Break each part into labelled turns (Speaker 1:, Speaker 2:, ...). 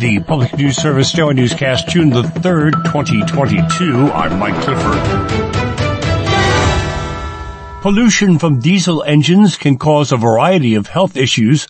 Speaker 1: The Public News Service Daily Newscast, June the 3rd, 2022. I'm Mike Clifford. Pollution from diesel engines can cause a variety of health issues.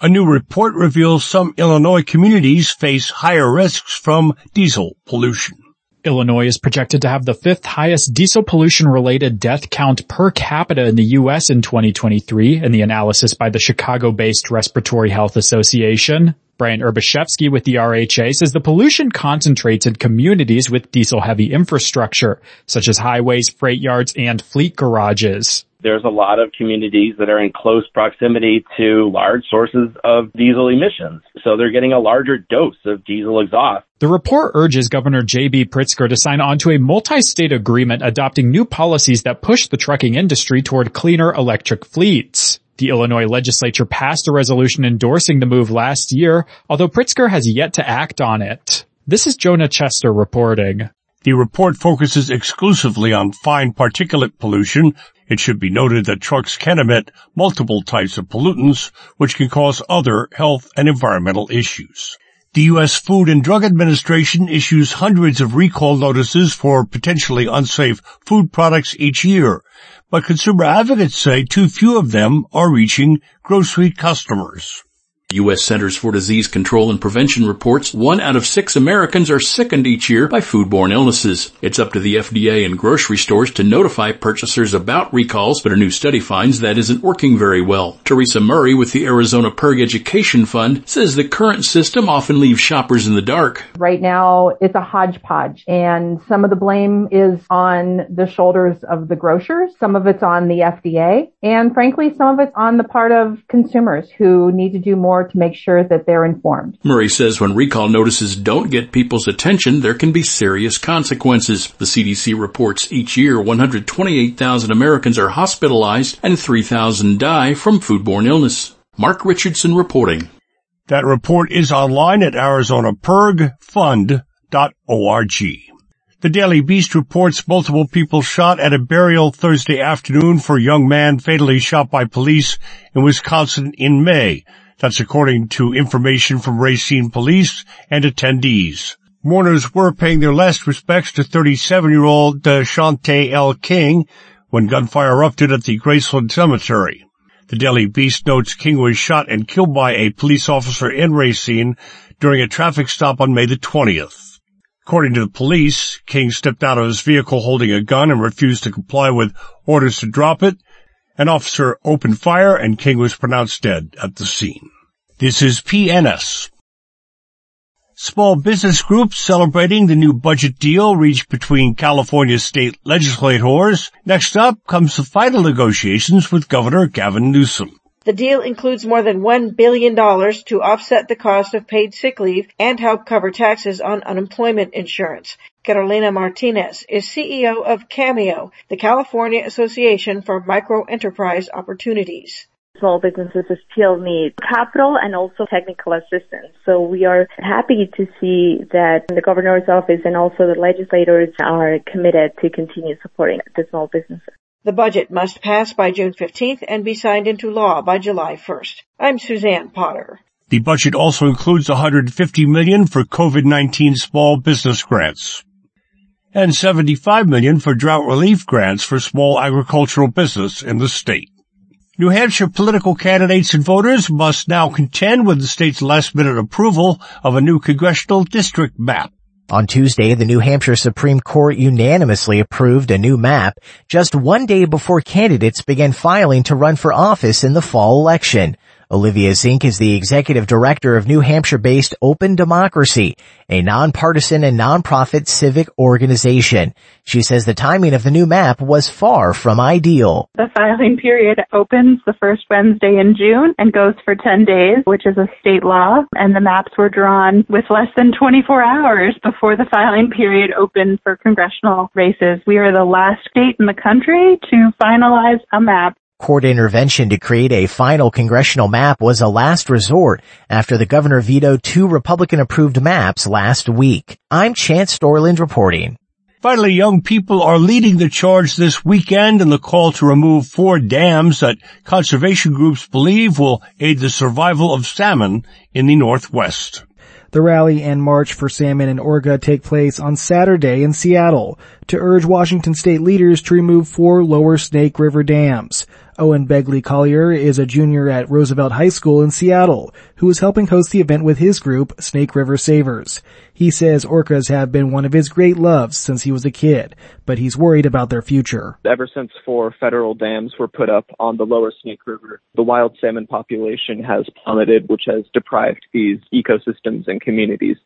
Speaker 1: A new report reveals some Illinois communities face higher risks from diesel pollution.
Speaker 2: Illinois is projected to have the fifth highest diesel pollution related death count per capita in the U.S. in 2023 in the analysis by the Chicago-based Respiratory Health Association. Brian Urbaszewski with the RHA says the pollution concentrates in communities with diesel heavy infrastructure, such as highways, freight yards, and fleet garages.
Speaker 3: There's a lot of communities that are in close proximity to large sources of diesel emissions. So they're getting a larger dose of diesel exhaust.
Speaker 2: The report urges Governor J.B. Pritzker to sign on to a multi-state agreement adopting new policies that push the trucking industry toward cleaner electric fleets. The Illinois legislature passed a resolution endorsing the move last year, although Pritzker has yet to act on it. This is Jonah Chester reporting.
Speaker 1: The report focuses exclusively on fine particulate pollution. It should be noted that trucks can emit multiple types of pollutants, which can cause other health and environmental issues. The U.S. Food and Drug Administration issues hundreds of recall notices for potentially unsafe food products each year, but consumer advocates say too few of them are reaching grocery customers.
Speaker 4: U.S. Centers for Disease Control and Prevention reports one out of six Americans are sickened each year by foodborne illnesses. It's up to the FDA and grocery stores to notify purchasers about recalls, but a new study finds that isn't working very well. Teresa Murray with the Arizona PIRG Education Fund says the current system often leaves shoppers in the dark.
Speaker 5: Right now, it's a hodgepodge, and some of the blame is on the shoulders of the grocers, some of it's on the FDA, and frankly, some of it's on the part of consumers who need to do more to make sure that they're informed.
Speaker 4: Murray says when recall notices don't get people's attention, there can be serious consequences. The CDC reports each year 128,000 Americans are hospitalized and 3,000 die from foodborne illness. Mark Richardson reporting.
Speaker 1: That report is online at ArizonaPIRGFund.org. The Daily Beast reports multiple people shot at a burial Thursday afternoon for a young man fatally shot by police in Wisconsin in May. That's according to information from Racine police and attendees. Mourners were paying their last respects to 37-year-old uh, Shante L. King when gunfire erupted at the Graceland Cemetery. The Daily Beast notes King was shot and killed by a police officer in Racine during a traffic stop on May the 20th. According to the police, King stepped out of his vehicle holding a gun and refused to comply with orders to drop it. An officer opened fire and King was pronounced dead at the scene. This is PNS. Small business groups celebrating the new budget deal reached between California state legislators. Next up comes the final negotiations with Governor Gavin Newsom.
Speaker 6: The deal includes more than $1 billion to offset the cost of paid sick leave and help cover taxes on unemployment insurance. Carolina Martinez is CEO of Cameo, the California Association for Micro Enterprise Opportunities
Speaker 7: small businesses still need capital and also technical assistance. So we are happy to see that the governor's office and also the legislators are committed to continue supporting the small businesses.
Speaker 6: The budget must pass by June 15th and be signed into law by July 1st. I'm Suzanne Potter.
Speaker 1: The budget also includes 150 million for COVID-19 small business grants and 75 million for drought relief grants for small agricultural business in the state. New Hampshire political candidates and voters must now contend with the state's last minute approval of a new congressional district map.
Speaker 8: On Tuesday, the New Hampshire Supreme Court unanimously approved a new map just one day before candidates began filing to run for office in the fall election. Olivia Zink is the executive director of New Hampshire-based Open Democracy, a nonpartisan and nonprofit civic organization. She says the timing of the new map was far from ideal.
Speaker 9: The filing period opens the first Wednesday in June and goes for 10 days, which is a state law, and the maps were drawn with less than 24 hours before the filing period opened for congressional races. We are the last state in the country to finalize a map
Speaker 8: Court intervention to create a final congressional map was a last resort after the governor vetoed two Republican approved maps last week. I'm Chance Storland reporting.
Speaker 1: Finally, young people are leading the charge this weekend in the call to remove four dams that conservation groups believe will aid the survival of salmon in the Northwest.
Speaker 10: The rally and march for salmon and orca take place on Saturday in Seattle to urge Washington state leaders to remove four lower Snake River dams. Owen Begley Collier is a junior at Roosevelt High School in Seattle who is helping host the event with his group, Snake River Savers. He says orcas have been one of his great loves since he was a kid, but he's worried about their future.
Speaker 11: Ever since four federal dams were put up on the lower Snake River, the wild salmon population has plummeted, which has deprived these ecosystems and communities.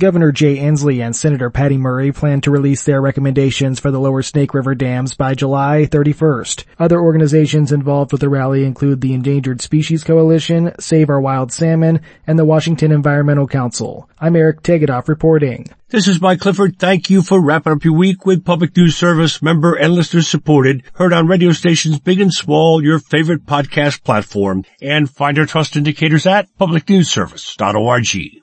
Speaker 10: Governor Jay Inslee and Senator Patty Murray plan to release their recommendations for the lower Snake River dams by July 31st. Other organizations involved with the rally include the Endangered Species Coalition, Save Our Wild Salmon, and the Washington Environmental Council. I'm Eric Tegethoff reporting.
Speaker 1: This is Mike Clifford. Thank you for wrapping up your week with Public News Service member and listener supported, heard on radio stations big and small, your favorite podcast platform, and find our trust indicators at publicnewsservice.org.